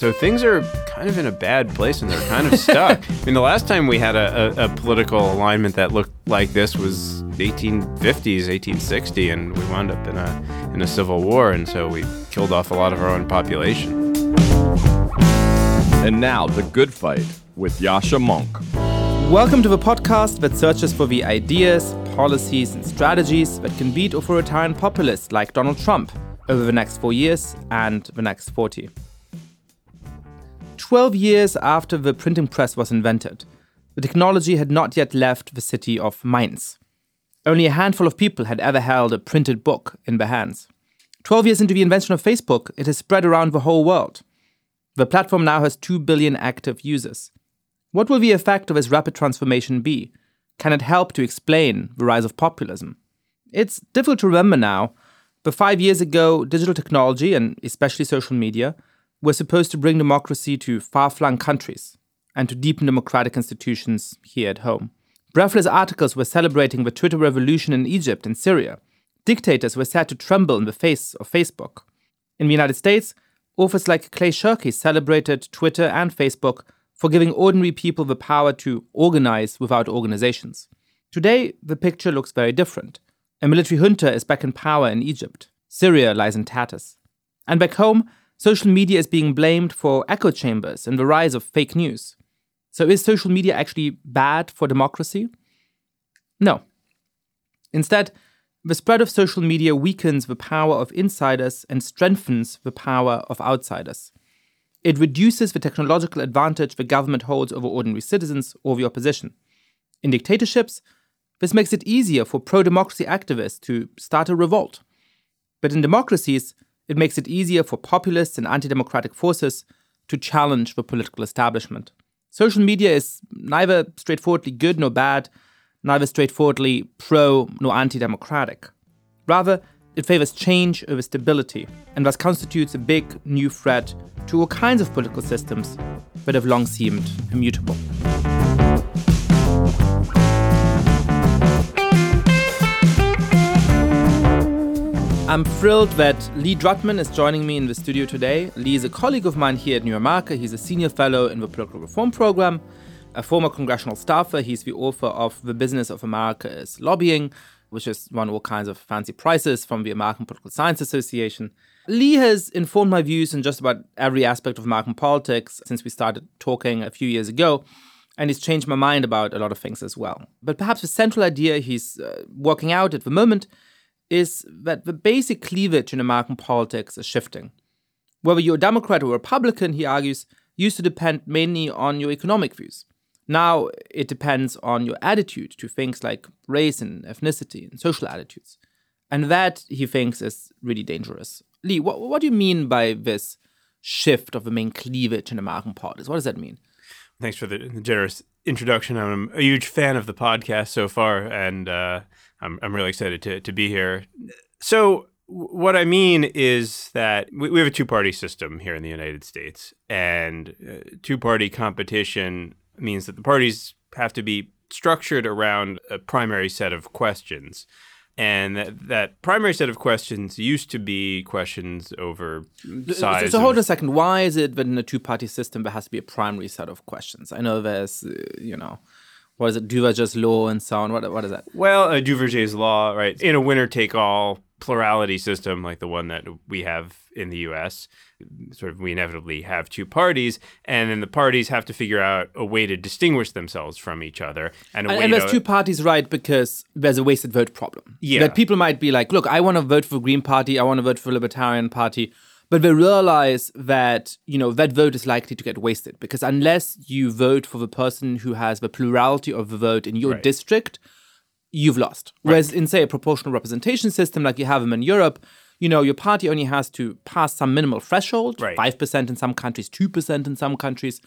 So things are kind of in a bad place and they're kind of stuck. I mean, the last time we had a, a, a, political alignment that looked like this was 1850s, 1860, and we wound up in a in a civil war, and so we killed off a lot of our own population. And now, the good fight with Yascha Mounk. Welcome to the podcast that searches for the ideas, policies, and strategies that can beat authoritarian populists like Donald Trump over the next four years and the next 40. 12 years after the printing press was invented, the technology had not yet left the city of Mainz. Only a handful of people had ever held a printed book in their hands. 12 years into the invention of Facebook, it has spread around the whole world. The platform now has 2 billion active users. What will the effect of this rapid transformation be? Can it help to explain the rise of populism? It's difficult to remember now, but five years ago, digital technology, and especially social media, were supposed to bring democracy to far flung countries and to deepen democratic institutions here at home. Breathless articles were celebrating the Twitter revolution in Egypt and Syria. Dictators were said to tremble in the face of Facebook. In the United States, authors like Clay Shirky celebrated Twitter and Facebook for giving ordinary people the power to organize without organizations. Today, the picture looks very different. A military junta is back in power in Egypt. Syria lies in tatters. And back home, social media is being blamed for echo chambers and the rise of fake news. So, is social media actually bad for democracy? No. Instead, the spread of social media weakens the power of insiders and strengthens the power of outsiders. It reduces the technological advantage the government holds over ordinary citizens or the opposition. In dictatorships, this makes it easier for pro democracy activists to start a revolt. But in democracies, it makes it easier for populists and anti democratic forces to challenge the political establishment. Social media is neither straightforwardly good nor bad, neither straightforwardly pro nor anti democratic. Rather, it favors change over stability and thus constitutes a big new threat to all kinds of political systems that have long seemed immutable. I'm thrilled that Lee Drutman is joining me in the studio today. Lee is a colleague of mine here at New America. He's a senior fellow in the Political Reform Program, a former congressional staffer. He's the author of The Business of America is Lobbying, which has won all kinds of fancy prizes from the American Political Science Association. Lee has informed my views in just about every aspect of American politics since we started talking a few years ago, and he's changed my mind about a lot of things as well. But perhaps the central idea he's uh, working out at the moment is that the basic cleavage in American politics is shifting. Whether you're a Democrat or Republican, he argues, used to depend mainly on your economic views. Now it depends on your attitude to things like race and ethnicity and social attitudes. And that, he thinks, is really dangerous. Lee, what, what do you mean by this shift of the main cleavage in American politics? What does that mean? Thanks for the generous introduction. I'm a huge fan of the podcast so far, and uh, I'm, I'm really excited to, to be here. So, what I mean is that we, we have a two party system here in the United States, and uh, two party competition means that the parties have to be structured around a primary set of questions. And that, that primary set of questions used to be questions over size. So, so hold on a second. Why is it that in a two party system there has to be a primary set of questions? I know there's, uh, you know, what is it, Duverger's law and so on? What, what is that? Well, uh, Duverger's law, right? In a winner take all plurality system like the one that we have in the US, sort of we inevitably have two parties, and then the parties have to figure out a way to distinguish themselves from each other. And, and, and there's to... two parties, right? Because there's a wasted vote problem. Yeah. That people might be like, look, I want to vote for Green Party, I want to vote for Libertarian Party but they realize that you know that vote is likely to get wasted because unless you vote for the person who has the plurality of the vote in your right. district you've lost right. whereas in say a proportional representation system like you have them in europe you know your party only has to pass some minimal threshold right. 5% in some countries 2% in some countries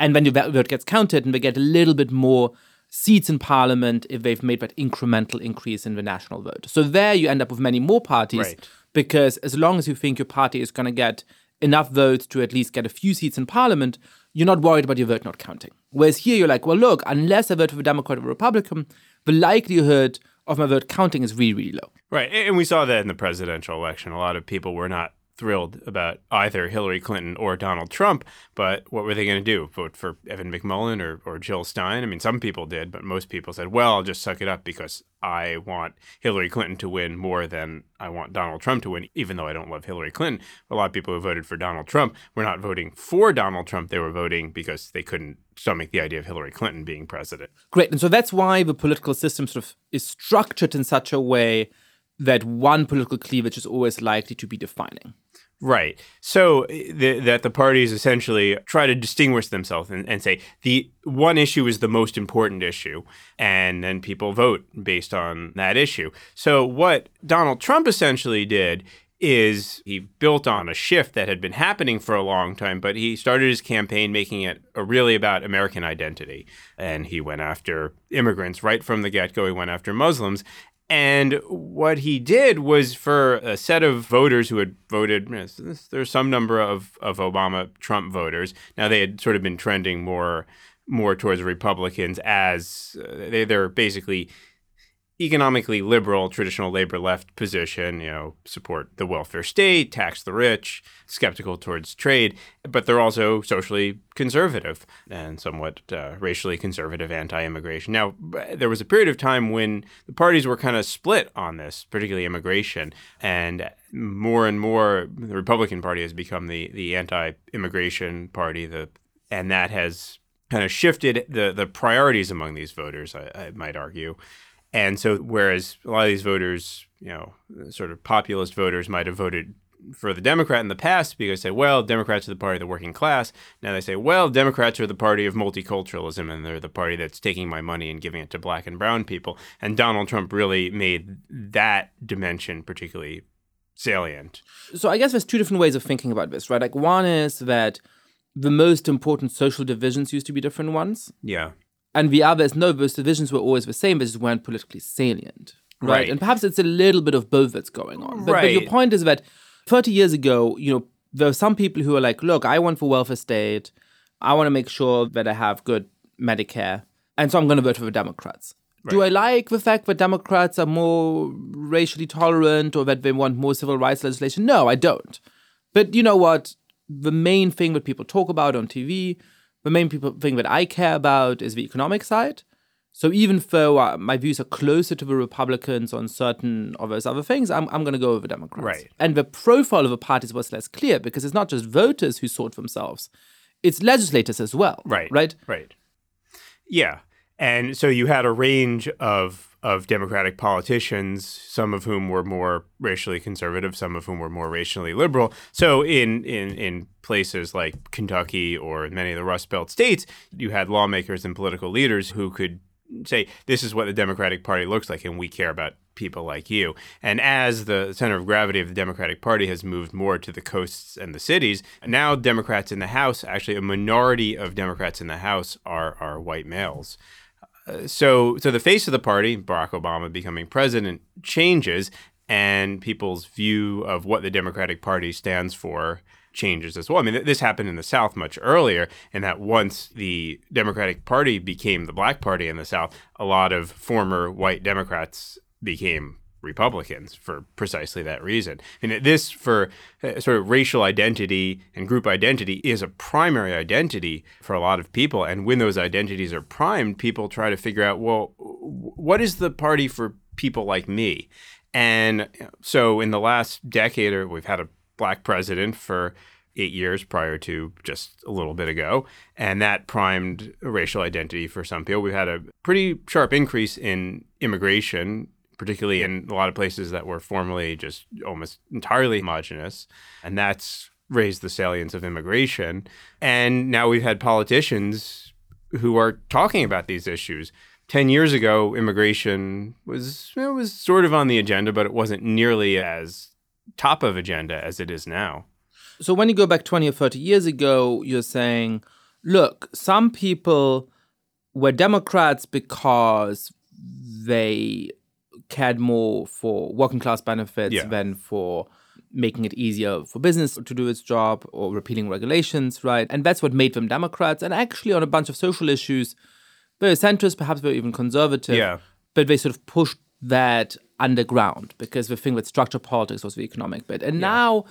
and then your vote gets counted and they get a little bit more seats in parliament if they've made that incremental increase in the national vote so there you end up with many more parties right because as long as you think your party is going to get enough votes to at least get a few seats in parliament, you're not worried about your vote not counting. Whereas here you're like, well, look, unless I vote for a Democrat or a Republican, the likelihood of my vote counting is really, really low. Right. And we saw that in the presidential election. A lot of people were not thrilled about either Hillary Clinton or Donald Trump. But what were they going to do? Vote for Evan McMullin or, or Jill Stein? I mean, some people did, but most people said, well, I'll just suck it up because I want Hillary Clinton to win more than I want Donald Trump to win, even though I don't love Hillary Clinton. A lot of people who voted for Donald Trump were not voting for Donald Trump. They were voting because they couldn't stomach the idea of Hillary Clinton being president. Great. And so that's why the political system sort of is structured in such a way that one political cleavage is always likely to be defining. Right. So eh, the, that the parties essentially try to distinguish themselves and, and, say the one issue is the most important issue, and then people vote based on that issue. So what Donald Trump essentially did is he built on a shift that had been happening for a long time, but he started his campaign making it really about American identity. And he went after immigrants right from the get go. He went after Muslims. And what he did was for a set of voters who had voted, there's some number of, of Obama Trump voters. Now they had sort of been trending more more towards Republicans as uh, they, they're basically economically liberal, traditional labor left position, you know, support the welfare state, tax the rich, skeptical towards trade, but they're also socially conservative and somewhat uh, racially conservative, anti immigration. Now, there was a period of time when the parties were kind of split on this, particularly immigration, and more and more the Republican Party has become the, the anti immigration party, the, and that has kind of shifted the, the priorities among these voters, I, I might argue. And so, whereas a lot of these voters, you know, sort of populist voters might have voted for the Democrat in the past because they say, well, Democrats are the party of the working class. Now they say, well, Democrats are the party of multiculturalism and they're the party that's taking my money and giving it to black and brown people. And Donald Trump really made that dimension particularly salient. So I guess there's two different ways of thinking about this, right? Like one is that the most important social divisions used to be different ones. Yeah. And the other is no, those divisions were always the same, they just weren't politically salient. Right? Right. And perhaps it's a little bit of both that's going on. But, but your point is that 30 years ago, you know, there were some people who were like, look, I want for welfare state. I want to make sure that I have good Medicare. And so I'm going to vote for the Democrats. Do I like the fact that Democrats are more racially tolerant or that they want more civil rights legislation? No, I don't. But you know what? The main thing that people talk about on TV, the main people thing that I care about is the economic side. So even though uh, my views are closer to the Republicans on certain of those other things, I'm, I'm going to go with the Democrats. Right. And the profile of the parties was less clear because it's not just voters who sort themselves, it's legislators as well. Right. Right. Right. Yeah. And so you had a range of of Democratic politicians, some of whom were more racially conservative, some of whom were more racially liberal. So in in in places like Kentucky or many of the Rust Belt states, you had lawmakers and political leaders who could say this is what the Democratic Party looks like and we care about people like you. And as the center of gravity of the Democratic Party has moved more to the coasts and the cities, now Democrats in the House, actually a minority of Democrats in the House are are white males. So so the face of the party, Barack Obama becoming president, changes and people's view of what the Democratic Party stands for changes as well. I mean, th- this happened in the South much earlier, in that once the Democratic Party became the black party in the South, a lot of former white Democrats became Republicans for precisely that reason. And this, for uh, sort of racial identity and group identity, is a primary identity for a lot of people. And when those identities are primed, people try to figure out, well, what is the party for people like me? And so in the last decade, or we've had a black president for eight years prior to just a little bit ago. And that primed racial identity for some people. We've had a pretty sharp increase in immigration, particularly in a lot of places that were formerly just almost entirely homogenous. And that's raised the salience of immigration. And now we've had politicians who are talking about these issues. 10 years ago, immigration was it was sort of on the agenda, but it wasn't nearly as top of agenda as it is now. So when you go back 20 or 30 years ago, you're saying, look, some people were Democrats because they cared more for working class benefits Yeah. than for making it easier for business to do its job or repealing regulations, right? And that's what made them Democrats. And actually, on a bunch of social issues, very centrist, perhaps very even conservative. Yeah. But they sort of pushed that underground because the thing with structure politics was the economic bit. And now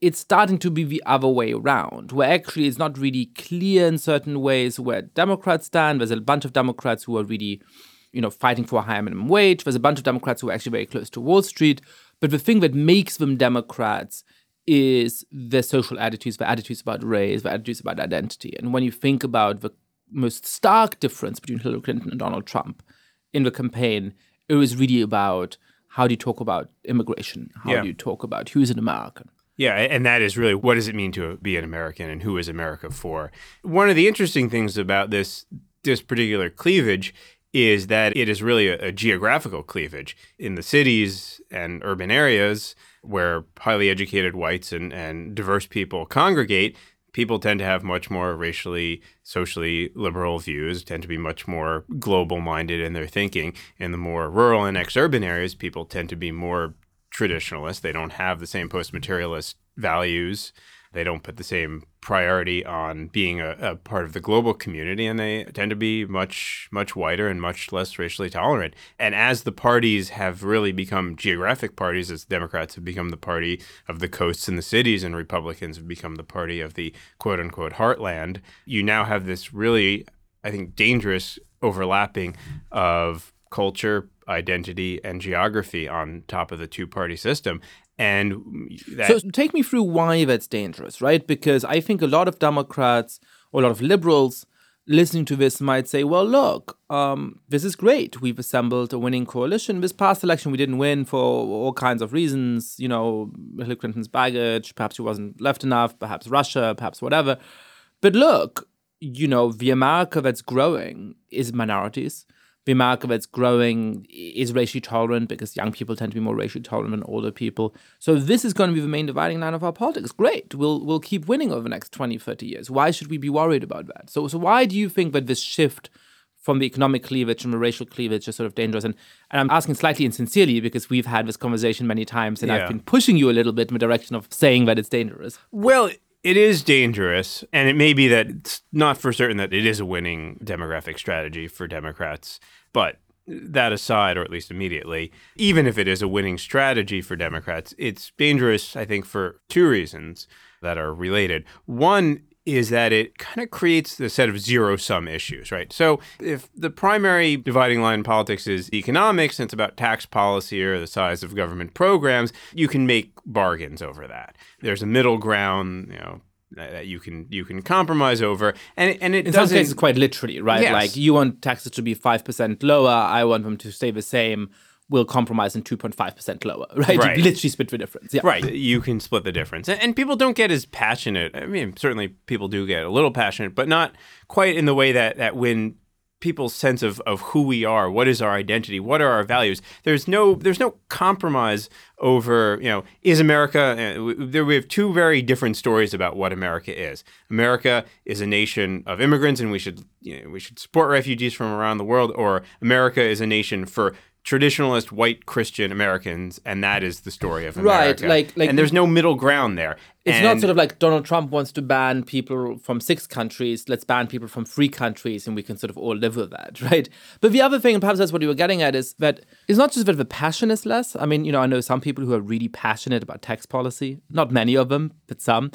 it's starting to be the other way around, where actually it's not really clear in certain ways where Democrats stand. There's a bunch of Democrats who are really, you know, fighting for a higher minimum wage. There's a bunch of Democrats who are actually very close to Wall Street. But the thing that makes them Democrats is their social attitudes, their attitudes about race, their attitudes about identity. And when you think about the most stark difference between Hillary Clinton and Donald Trump in the campaign, it was really about how do you talk about immigration? How Yeah. do you talk about who's an American? Yeah, and that is really what does it mean to be an American and who is America for? One of the interesting things about this this particular cleavage is that it is really a, a geographical cleavage in the cities and urban areas where highly educated whites and, and diverse people congregate. People tend to have much more racially, socially liberal views, tend to be much more global minded in their thinking. In the more rural and ex-urban areas, people tend to be more traditionalist. They don't have the same post materialist values. They don't put the same priority on being a, a, part of the global community, and they tend to be much, much whiter and much less racially tolerant. And as the parties have really become geographic parties, as Democrats have become the party of the coasts and the cities, and Republicans have become the party of the quote unquote heartland, you now have this really, I think, dangerous overlapping of culture, identity, and geography on top of the two party system. And that, So take me through why that's dangerous, right? Because I think a lot of Democrats or a lot of liberals listening to this might say, well, look, um, this is great. We've assembled a winning coalition. This past election, we didn't win for all kinds of reasons. You know, Hillary Clinton's baggage, perhaps she wasn't left enough, perhaps Russia, perhaps whatever. But look, you know, the America that's growing is minorities. The America that's growing is racially tolerant because young people tend to be more racially tolerant than older people. So this is going to be the main dividing line of our politics. Great. We'll we'll keep winning over the next 20, 30 years. Why should we be worried about that? So so why do you think that this shift from the economic cleavage and the racial cleavage is sort of dangerous? And and I'm asking slightly insincerely because we've had this conversation many times and Yeah. I've been pushing you a little bit in the direction of saying that it's dangerous. well, it is dangerous, and it may be that it's not for certain that it is a winning demographic strategy for Democrats. But that aside, or at least immediately, even if it is a winning strategy for Democrats, it's dangerous, I think, for two reasons that are related. One is that it kind of creates the set of zero sum issues, right? So if the primary dividing line in politics is economics and it's about tax policy or the size of government programs, you can make bargains over that. There's a middle ground, you know, that you can you can compromise over, and and it In some cases, quite literally, right? Yes. Like you want taxes to be five percent lower, I want them to stay the same. We'll compromise in two point five percent lower, right? Right. You literally split the difference. Yeah, Right. You can split the difference. And, and people don't get as passionate. I mean, certainly people do get a little passionate, but not quite in the way that, that when people's sense of, of who we are, what is our identity, what are our values, there's no there's no compromise over, you know, is America uh, there we have two very different stories about what America is. America is a nation of immigrants and we should you know, we should support refugees from around the world or America is a nation for traditionalist white Christian Americans, and that is the story of America. Right, like- like- and there's no middle ground there. It's not sort of like Donald Trump wants to ban people from six countries. Let's ban people from three countries, and we can sort of all live with that, right? But the other thing, and perhaps that's what you were getting at, is that it's not just that the passion is less. I mean, you know, I know some people who are really passionate about tax policy. Not many of them, but some.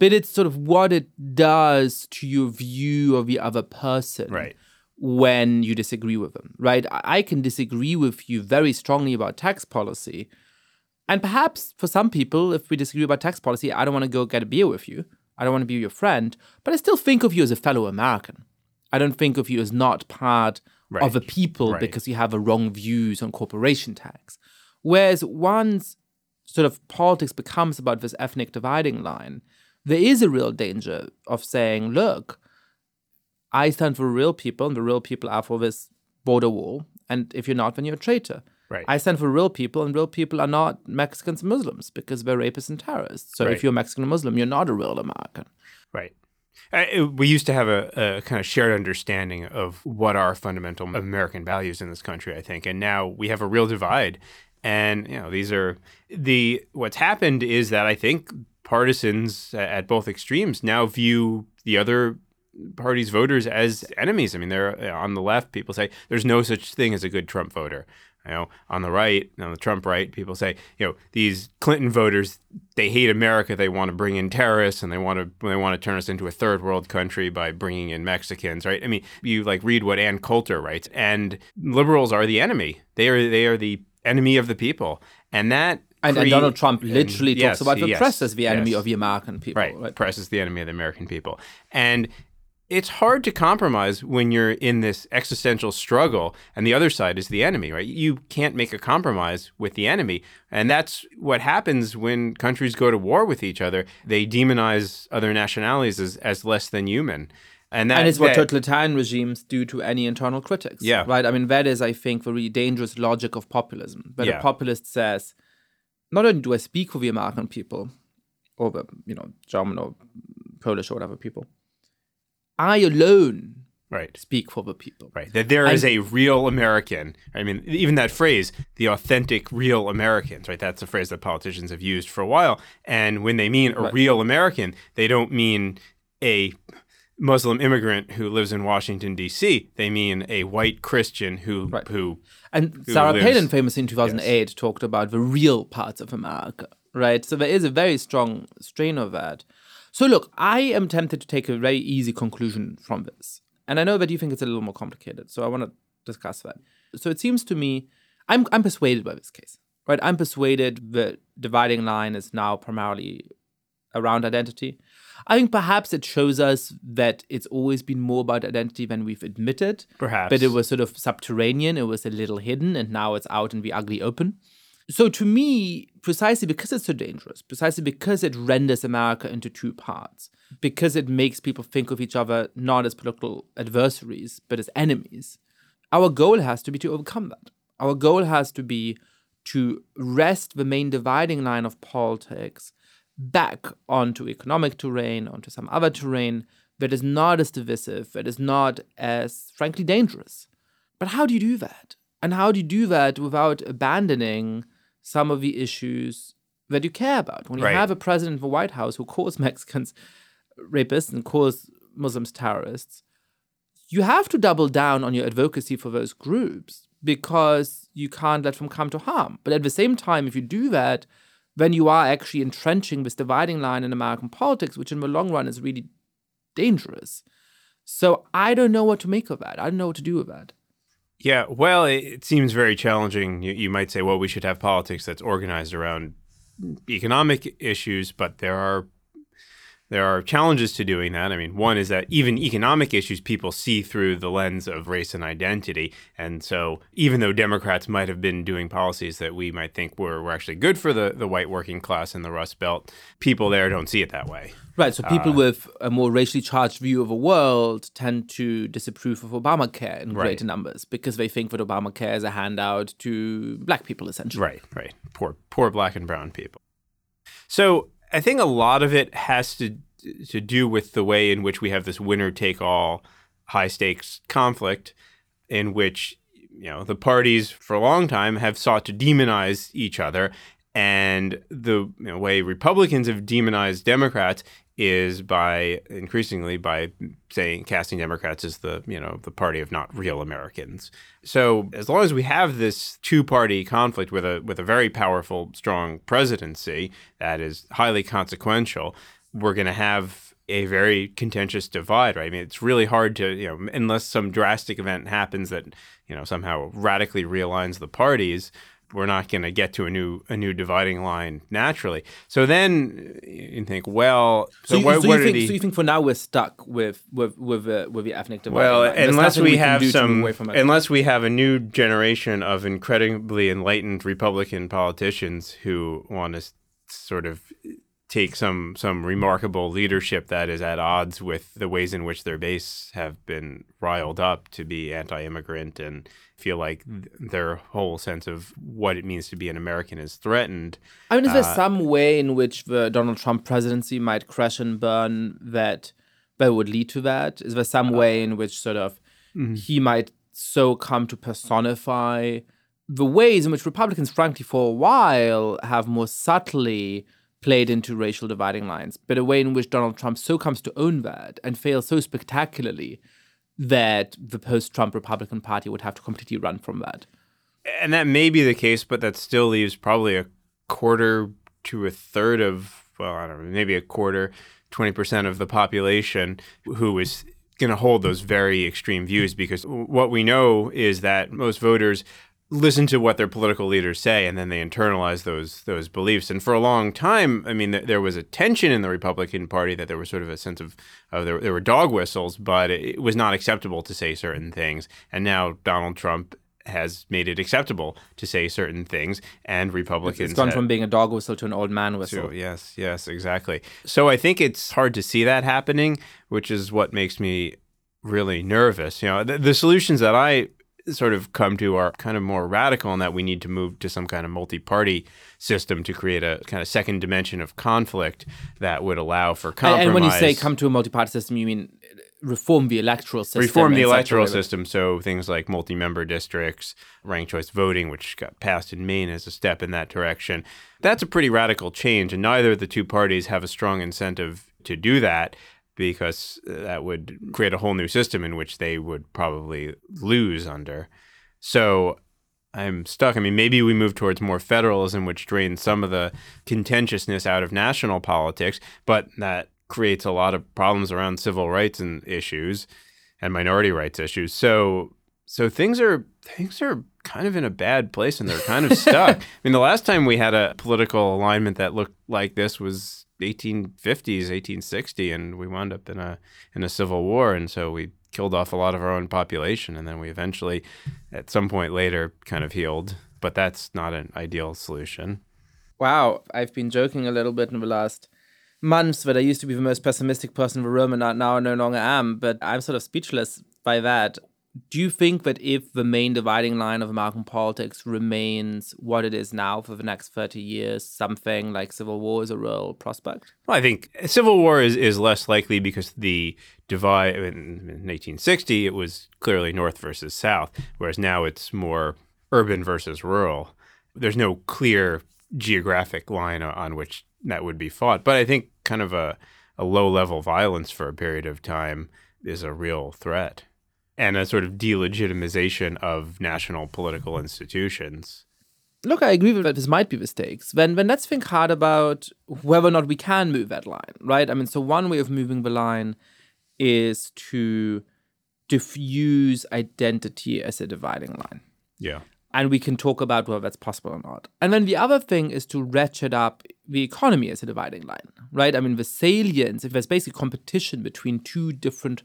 But it's sort of what it does to your view of the other person Right. When you disagree with them, right? I can disagree with you very strongly about tax policy. And perhaps for some people, if we disagree about tax policy, I don't want to go get a beer with you. I don't want to be your friend, but I still think of you as a fellow American. I don't think of you as not part of the people Right. because you have a wrong views on corporation tax. Whereas once sort of politics becomes about this ethnic dividing line, there is a real danger of saying, look, I stand for real people, and the real people are for this border wall. And if you're not, then you're a traitor. Right. I stand for real people, and real people are not Mexicans and Muslims because they're rapists and terrorists. So Right. if you're Mexican or Muslim, you're not a real American. Right. Uh, we used to have a, a kind of shared understanding of what are fundamental American values in this country, I think, and now we have a real divide. And you know, these are the what's happened is that I think partisans at both extremes now view the other party's voters as enemies. I mean, they're on the left. People say there's no such thing as a good Trump voter. You know, on the right, on the Trump right, people say, you know, these Clinton voters, they hate America. They want to bring in terrorists, and they want to they want to turn us into a third world country by bringing in Mexicans, right? I mean, you like read what Ann Coulter writes, and liberals are the enemy. They are they are the enemy of the people, and that and, and Donald Trump literally and- talks yes, about the yes, press as the enemy yes. of the American people. Right. Press is the enemy of the American people. And it's hard to compromise when you're in this existential struggle and the other side is the enemy, right? You can't make a compromise with the enemy. And that's what happens when countries go to war with each other. They demonize other nationalities as, as less than human. And, that, and it's what that- totalitarian regimes do to any internal critics. Yeah. Right? I mean, that is, I think, the really dangerous logic of populism. But Yeah. the populist says, not only do I speak for the American people, or the, you know, German or Polish or whatever people, I alone right. speak for the people. Right. That there is I- a real American. I mean, even that phrase, the authentic real Americans, right? That's a phrase that politicians have used for a while. And when they mean a Right. real American, they don't mean a Muslim immigrant who lives in Washington D.C. They mean a white Christian who Right. who And who Sarah lives- Palin famously in 2008 talked about the real parts of America, right? So there is a very strong strain of that. So look, I am tempted to take a very easy conclusion from this. And I know that you think it's a little more complicated, so I want to discuss that. So it seems to me, I'm, I'm persuaded by this case, right? I'm persuaded the dividing line is now primarily around identity. I think perhaps it shows us that it's always been more about identity than we've admitted. Perhaps. But it was sort of subterranean, it was a little hidden, and now it's out in the ugly open. So to me, precisely because it's so dangerous, precisely because it renders America into two parts, because it makes people think of each other not as political adversaries, but as enemies, our goal has to be to overcome that. Our goal has to be to wrest the main dividing line of politics back onto economic terrain, onto some other terrain that is not as divisive, that is not as, frankly, dangerous. But how do you do that? And how do you do that without abandoning some of the issues that you care about? When you Right. have a president of the White House who calls Mexicans rapists and calls Muslims terrorists, you have to double down on your advocacy for those groups because you can't let them come to harm. But at the same time, if you do that, then you are actually entrenching this dividing line in American politics, which in the long run is really dangerous. So I don't know what to make of that. I don't know what to do with that. Yeah, well, it, it seems very challenging. You, you might say, well, we should have politics that's organized around economic issues, but there are there are challenges to doing that. I mean, one is that even economic issues people see through the lens of race and identity, and so even though Democrats might have been doing policies that we might think were, were actually good for the, the white working class in the Rust Belt, people there don't see it that way. Right. So people uh, with a more racially charged view of the world tend to disapprove of Obamacare in Right. greater numbers because they think that Obamacare is a handout to black people, essentially. Right, right. Poor, poor black and brown people. So I think a lot of it has to to do with the way in which we have this winner take all high stakes conflict, in which you know the parties for a long time have sought to demonize each other, and the you know, way Republicans have demonized Democrats is by increasingly by saying casting Democrats as the you know the party of not real Americans. So as long as we have this two party conflict with a with a very powerful strong presidency that is highly consequential, we're going to have a very contentious divide, right? I mean, it's really hard to, you know, unless some drastic event happens that, you know, somehow radically realigns the parties, we're not going to get to a new a new dividing line naturally. So then you think, well, so, So, you, what, so, what think, so you think for now we're stuck with with with, uh, with the ethnic dividing well, line? Unless nothing we, have do to move some, away from it. unless we have a new generation of incredibly enlightened Republican politicians who want to sort of take some some remarkable leadership that is at odds with the ways in which their base have been riled up to be anti-immigrant and feel like th- their whole sense of what it means to be an American is threatened. I mean, is uh, there some way in which the Donald Trump presidency might crash and burn that that would lead to that? Is there some Uh, way in which sort of mm-hmm. he might so come to personify the ways in which Republicans, frankly, for a while have more subtly played into racial dividing lines, but a way in which Donald Trump so comes to own that and fails so spectacularly that the post-Trump Republican Party would have to completely run from that? And that may be the case, but that still leaves probably a quarter to a third of, well, I don't know, maybe a quarter, 20% of the population who is going to hold those very extreme views because what we know is that most voters listen to what their political leaders say and then they internalize those those beliefs and for a long time i mean th- there was a tension in the republican party that there was sort of a sense of uh, there, there were dog whistles but it was not acceptable to say certain things and now donald trump has made it acceptable to say certain things, and Republicans. It's gone from being a dog whistle to an old man whistle. Yes, yes, exactly. So I think it's hard to see that happening, which is what makes me really nervous. You know, the, the solutions that I sort of come to are kind of more radical in that we need to move to some kind of multi-party system to create a kind of second dimension of conflict that would allow for compromise. And when you say come to a multi-party system, you mean reform the electoral system. Reform the electoral system. So things like multi-member districts, ranked choice voting, which got passed in Maine as a step in that direction. That's a pretty radical change, and neither of the two parties have a strong incentive to do that because uh, that would create a whole new system in which they would probably lose under. So I'm stuck. I mean, maybe we move towards more federalism, which drains some of the contentiousness out of national politics, but that creates a lot of problems around civil rights and issues and minority rights issues. So so things are things are kind of in a bad place and they're kind of stuck. I mean, the last time we had a political alignment that looked like this was 1850s, 1860, and we wound up in a in a civil war, and so we killed off a lot of our own population, and then we eventually, at some point later, kind of healed. But that's not an ideal solution. Wow, I've been joking a little bit in the last months that I used to be the most pessimistic person in the room, and now I no longer am. But I'm sort of speechless by that. Do you think that if the main dividing line of American politics remains what it is now for the next 30 years, something like civil war is a real prospect? Well, I think civil war is, is less likely because the divide in, in 1860, it was clearly North versus South, whereas now it's more urban versus rural. There's no clear geographic line on which that would be fought. But I think kind of a, a low level violence for a period of time is a real threat and a sort of delegitimization of national political institutions. Look, I agree with that this might be mistakes. Then, then let's think hard about whether or not we can move that line, right? I mean, so one way of moving the line is to diffuse identity as a dividing line. Yeah and we can talk about whether that's possible or not. And then the other thing is to ratchet up the economy as a dividing line, right? I mean, the salience, if there's basically competition between two different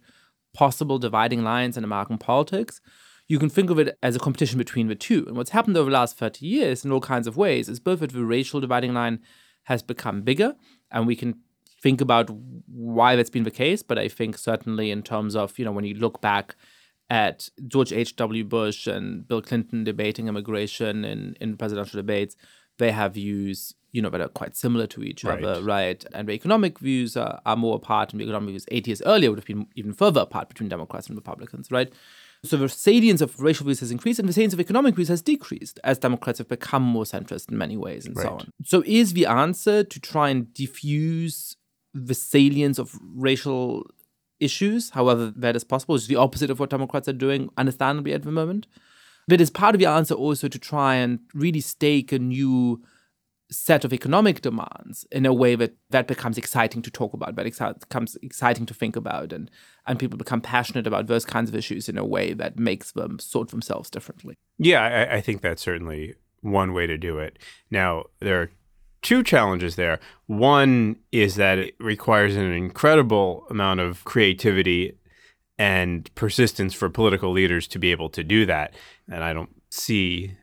possible dividing lines in American politics, you can think of it as a competition between the two. And what's happened over the last 30 years in all kinds of ways is both that the racial dividing line has become bigger, and we can think about why that's been the case, but I think certainly in terms of, you know, when you look back at George H.W. Bush and Bill Clinton debating immigration in, in presidential debates, they have views, you know, that are quite similar to each right. other, right? And the economic views are, are more apart, and the economic views eight years earlier would have been even further apart between Democrats and Republicans, right? So the salience of racial views has increased and the salience of economic views has decreased as Democrats have become more centrist in many ways and right. so on. So is the answer to try and diffuse the salience of racial issues, however that is possible, is the opposite of what Democrats are doing, understandably, at the moment. But it's part of the answer also to try and really stake a new set of economic demands in a way that that becomes exciting to talk about, that becomes exciting to think about, and and people become passionate about those kinds of issues in a way that makes them sort themselves differently. Yeah, I, I think that's certainly one way to do it. Now there are two challenges there. One is that it requires an incredible amount of creativity and persistence for political leaders to be able to do that. And I don't see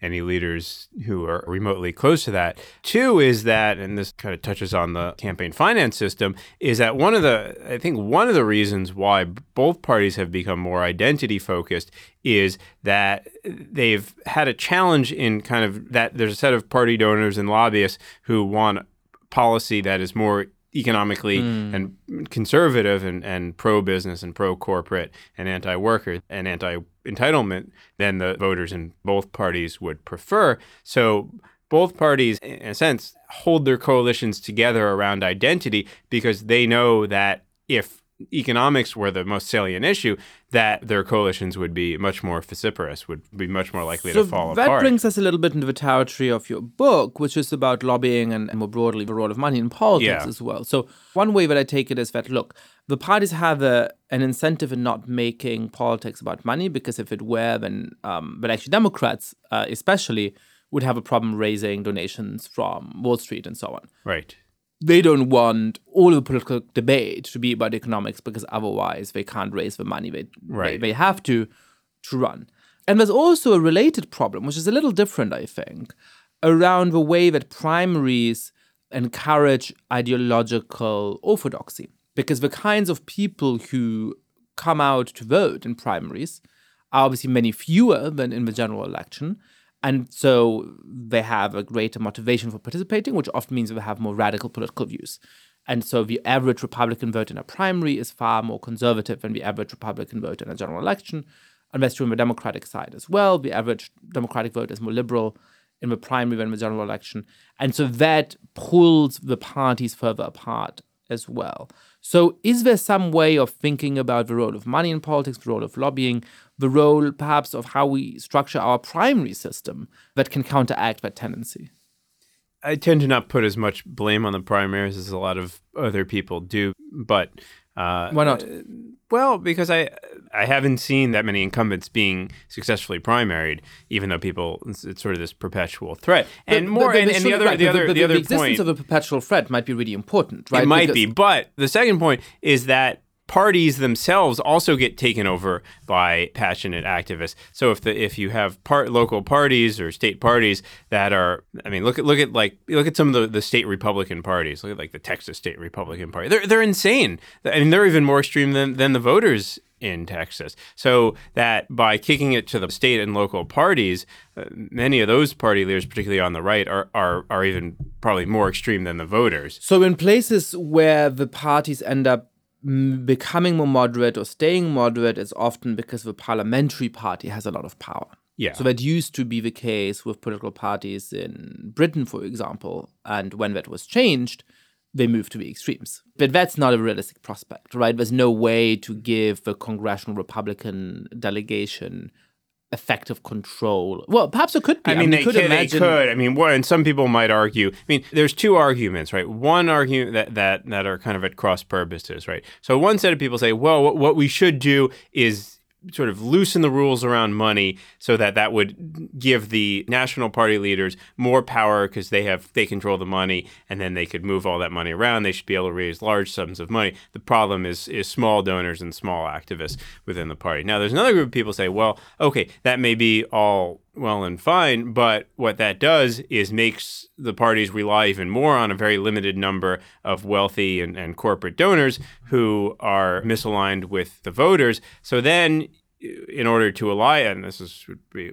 any leaders who are remotely close to that. Two is that, and this kind of touches on the campaign finance system, is that one of the, I think one of the reasons why both parties have become more identity focused is that they've had a challenge in kind of that there's a set of party donors and lobbyists who want policy that is more economically mm. and conservative and, and pro business and pro corporate and anti worker and anti entitlement than the voters in both parties would prefer. So both parties, in a sense, hold their coalitions together around identity because they know that if economics were the most salient issue, that their coalitions would be much more vociferous, would be much more likely so to fall that apart. brings us a little bit into the territory of your book, which is about lobbying and, and more broadly the role of money in politics Yeah. as well. So one way that I take it is that look, the parties have a, an incentive in not making politics about money because if it were, then um, but actually Democrats, uh, especially, would have a problem raising donations from Wall Street and so on. right. They don't want all the political debate to be about economics because otherwise they can't raise the money they, they, they have to to run. And there's also a related problem, which is a little different, I think, around the way that primaries encourage ideological orthodoxy. Because the kinds of people who come out to vote in primaries are obviously many fewer than in the general election. And so they have a greater motivation for participating, which often means they have more radical political views. And so the average Republican vote in a primary is far more conservative than the average Republican vote in a general election. And that's true on the Democratic side as well. The average Democratic vote is more liberal in the primary than in the general election. And so that pulls the parties further apart as well. So, is there some way of thinking about the role of money in politics, the role of lobbying, the role perhaps of how we structure our primary system that can counteract that tendency? I tend to not put as much blame on the primaries as a lot of other people do, but uh, Why not? Well, because I I haven't seen that many incumbents being successfully primaried, even though people it's, it's sort of this perpetual threat. And But- more, but- and, but and the other right, the other but the other existence point of a perpetual threat might be really important, right? it might Because- be, but the second point is that parties themselves also get taken over by passionate activists. So if the if you have part local parties or state parties that are, I mean, look at look at like look at some of the, the state Republican parties. Look at like the Texas State Republican Party. They're they're insane. I mean, they're even more extreme than than the voters in Texas. So that by kicking it to the state and local parties, uh, many of those party leaders, particularly on the right, are, are are even probably more extreme than the voters. So, in places where the parties end up becoming more moderate or staying moderate, is often because the parliamentary party has a lot of power. Yeah. So, that used to be the case with political parties in Britain, for example. And when that was changed, they moved to the extremes. But that's not a realistic prospect, right? There's no way to give the congressional Republican delegation effective control. Well, perhaps it could be. I mean, they could could, imagine. they could. I mean, what, and some people might argue. I mean, there's two arguments, right? One argument that that that are kind of at cross purposes, right? So one set of people say, well, what, what we should do is sort of loosen the rules around money so that that would give the national party leaders more power because they have they control the money and then they could move all that money around. They should be able to raise large sums of money. The problem is is small donors and small activists within the party. Now there's another group of people say well okay that may be all well and fine, but what that does is makes the parties rely even more on a very limited number of wealthy and, and corporate donors who are misaligned with the voters. So then in order to ally, and this is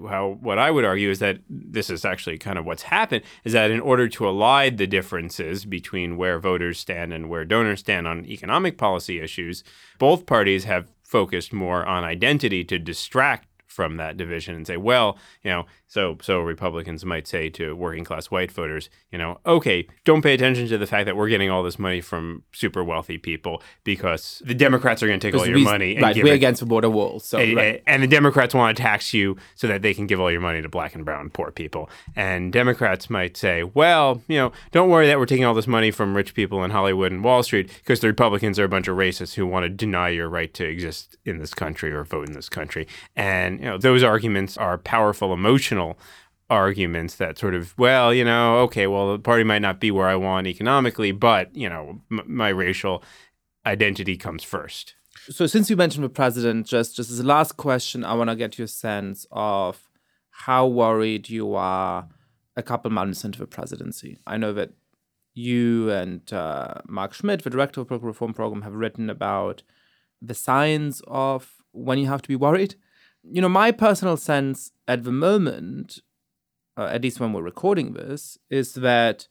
how what I would argue is that this is actually kind of what's happened is that in order to elide the differences between where voters stand and where donors stand on economic policy issues, both parties have focused more on identity to distract from that division and say, well, you know, so so Republicans might say to working class white voters, you know, okay, don't pay attention to the fact that we're getting all this money from super wealthy people because the Democrats are going to take all your we- money and right, we're it against the border wall. So, and, right. and the Democrats want to tax you so that they can give all your money to black and brown poor people. And Democrats might say, well, you know, don't worry that we're taking all this money from rich people in Hollywood and Wall Street because the Republicans are a bunch of racists who want to deny your right to exist in this country or vote in this country. And, you know, those arguments are powerful emotional arguments that sort of, well, you know, okay, well, the party might not be where I want economically, but, you know, m- my racial identity comes first. So since you mentioned the president, just just as a last question, I want to get your sense of how worried you are a couple months into the presidency. I know that you and uh, Mark Schmitt, the director of Political Reform Program, have written about the signs of when you have to be worried. You know, my personal sense at the moment, uh, at least when we're recording this, is that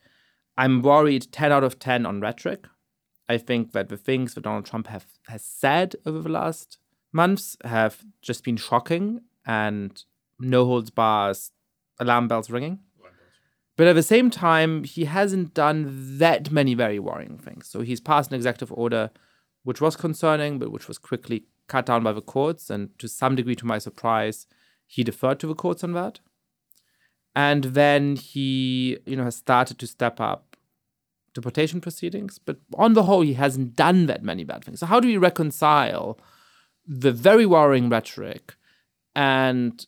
I'm worried 10 out of 10 on rhetoric. I think that the things that Donald Trump have, has said over the last months have just been shocking and no holds bars, alarm bells ringing. But at the same time, he hasn't done that many very worrying things. So he's passed an executive order which was concerning, but which was quickly cut down by the courts. And to some degree, to my surprise, he deferred to the courts on that. And then he, you know, has started to step up deportation proceedings. But on the whole, he hasn't done that many bad things. So how do we reconcile the very worrying rhetoric and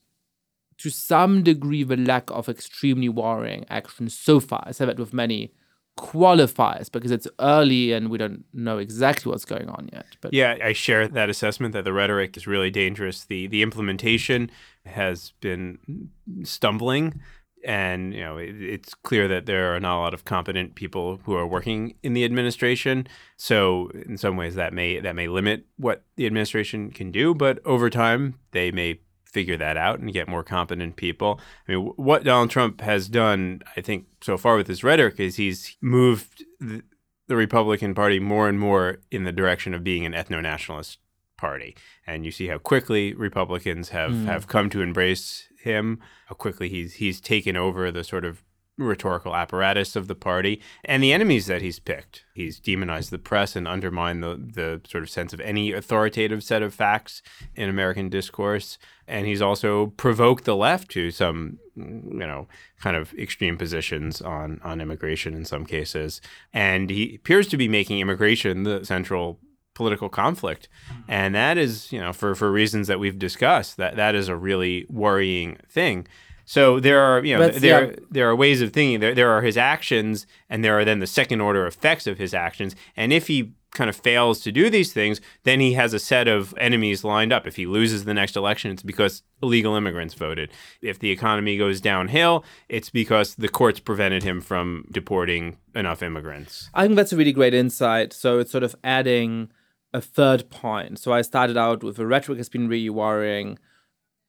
to some degree the lack of extremely worrying action so far? I say that with many qualifiers because it's early and we don't know exactly what's going on yet. But yeah, I share that assessment that the rhetoric is really dangerous. The the implementation has been stumbling and you know it, it's clear that there are not a lot of competent people who are working in the administration so in some ways that may that may limit what the administration can do but over time they may figure that out and get more competent people. I mean, what Donald Trump has done, I think, so far with his rhetoric is he's moved the, the Republican Party more and more in the direction of being an ethno nationalist party. And you see how quickly Republicans have, mm. have come to embrace him, how quickly he's he's taken over the sort of rhetorical apparatus of the party and the enemies that he's picked. He's demonized the press and undermined the, the sort of sense of any authoritative set of facts in American discourse. And he's also provoked the left to some, you know, kind of extreme positions on, on immigration in some cases. And he appears to be making immigration the central political conflict. And that is, you know, for, for reasons that we've discussed, that that is a really worrying thing. So there are, you know, there yeah. there are ways of thinking. There there are his actions, and there are then the second order effects of his actions. And if he kind of fails to do these things, then he has a set of enemies lined up. If he loses the next election, it's because illegal immigrants voted. If the economy goes downhill, it's because the courts prevented him from deporting enough immigrants. I think that's a really great insight. So it's sort of adding a third point. So I started out with the rhetoric has been really worrying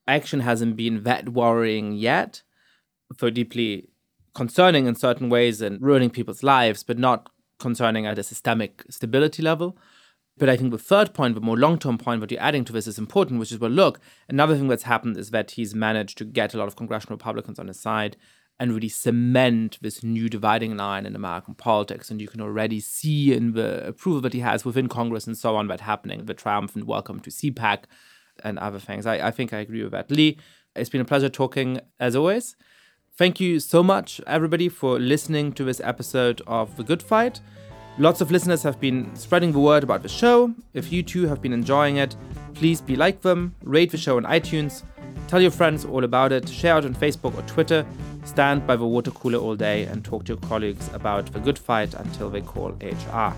action hasn't been that worrying yet, for deeply concerning in certain ways and ruining people's lives, but not concerning at a systemic stability level. But I think the third point, the more long term point, what you're adding to this is important, which is well, look, another thing that's happened is that he's managed to get a lot of congressional Republicans on his side and really cement this new dividing line in American politics. And you can already see in the approval that he has within Congress and so on that happening, the triumphant welcome to CPAC and other things. I, I think I agree with that. Lee, it's been a pleasure talking as always. Thank you so much, everybody, for listening to this episode of The Good Fight. Lots of listeners have been spreading the word about the show. If you too have been enjoying it, please be like them, rate the show on iTunes, tell your friends all about it, share it on Facebook or Twitter, stand by the water cooler all day, and talk to your colleagues about the good fight until they call HR.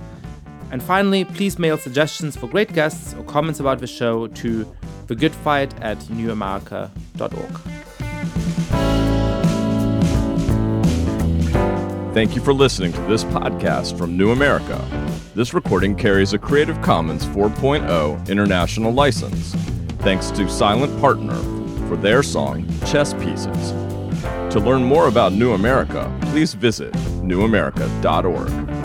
And finally, please mail suggestions for great guests or comments about the show to thegoodfight at newamerica.org. Thank you for listening to this podcast from New America. This recording carries a Creative Commons 4.0 international license. Thanks to Silent Partner for their song Chess Pieces. To learn more about New America, please visit newamerica.org.